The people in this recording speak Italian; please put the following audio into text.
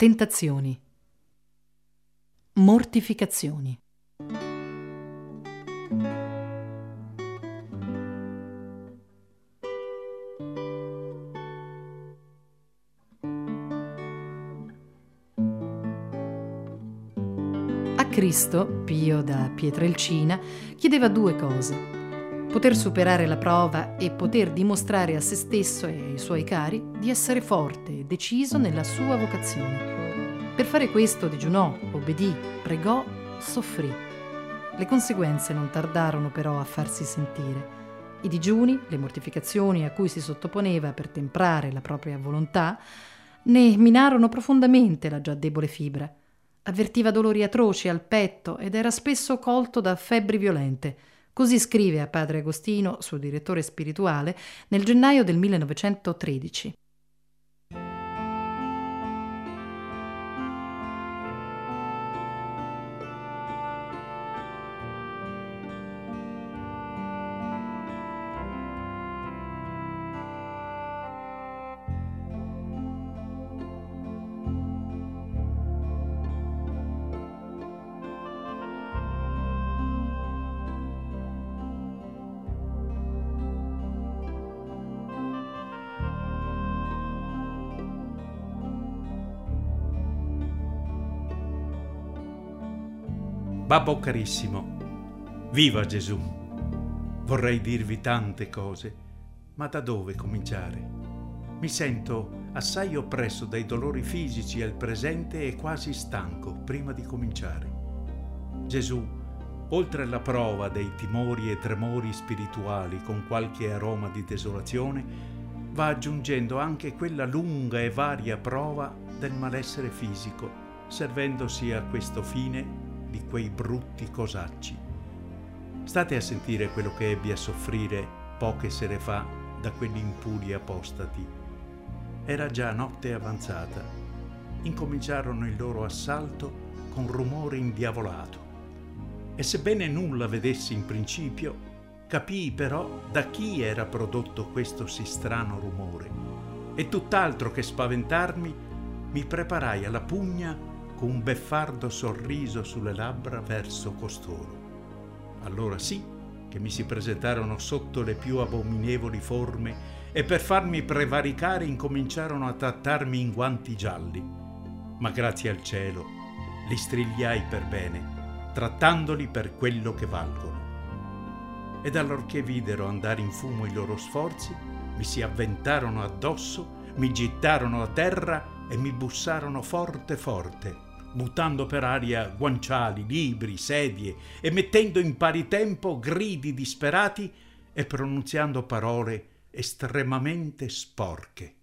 Tentazioni. Mortificazioni. A Cristo, Pio da Pietrelcina, chiedeva due cose. Poter superare la prova e poter dimostrare a se stesso e ai suoi cari di essere forte e deciso nella sua vocazione. Per fare questo digiunò, obbedì, pregò, soffrì. Le conseguenze non tardarono però a farsi sentire. I digiuni, le mortificazioni a cui si sottoponeva per temprare la propria volontà, ne minarono profondamente la già debole fibra. Avvertiva dolori atroci al petto ed era spesso colto da febbri violente. Così scrive a padre Agostino, suo direttore spirituale, nel gennaio del 1913. Babbo carissimo, viva Gesù! Vorrei dirvi tante cose, ma da dove cominciare? Mi sento assai oppresso dai dolori fisici al presente e quasi stanco prima di cominciare. Gesù, oltre alla prova dei timori e tremori spirituali con qualche aroma di desolazione, va aggiungendo anche quella lunga e varia prova del malessere fisico, servendosi a questo fine di quei brutti cosacci. State a sentire quello che ebbi a soffrire poche sere fa da quegli impuri apostati. Era già notte avanzata. Incominciarono il loro assalto con rumore indiavolato. E sebbene nulla vedessi in principio, capii però da chi era prodotto questo sì strano rumore. E tutt'altro che spaventarmi, mi preparai alla pugna con un beffardo sorriso sulle labbra verso costoro. Allora sì che mi si presentarono sotto le più abominevoli forme e per farmi prevaricare incominciarono a trattarmi in guanti gialli. Ma grazie al cielo li strigliai per bene, trattandoli per quello che valgono. Ed allorché videro andare in fumo i loro sforzi, mi si avventarono addosso, mi gittarono a terra e mi bussarono forte forte buttando per aria guanciali, libri, sedie e mettendo in pari tempo gridi disperati e pronunziando parole estremamente sporche.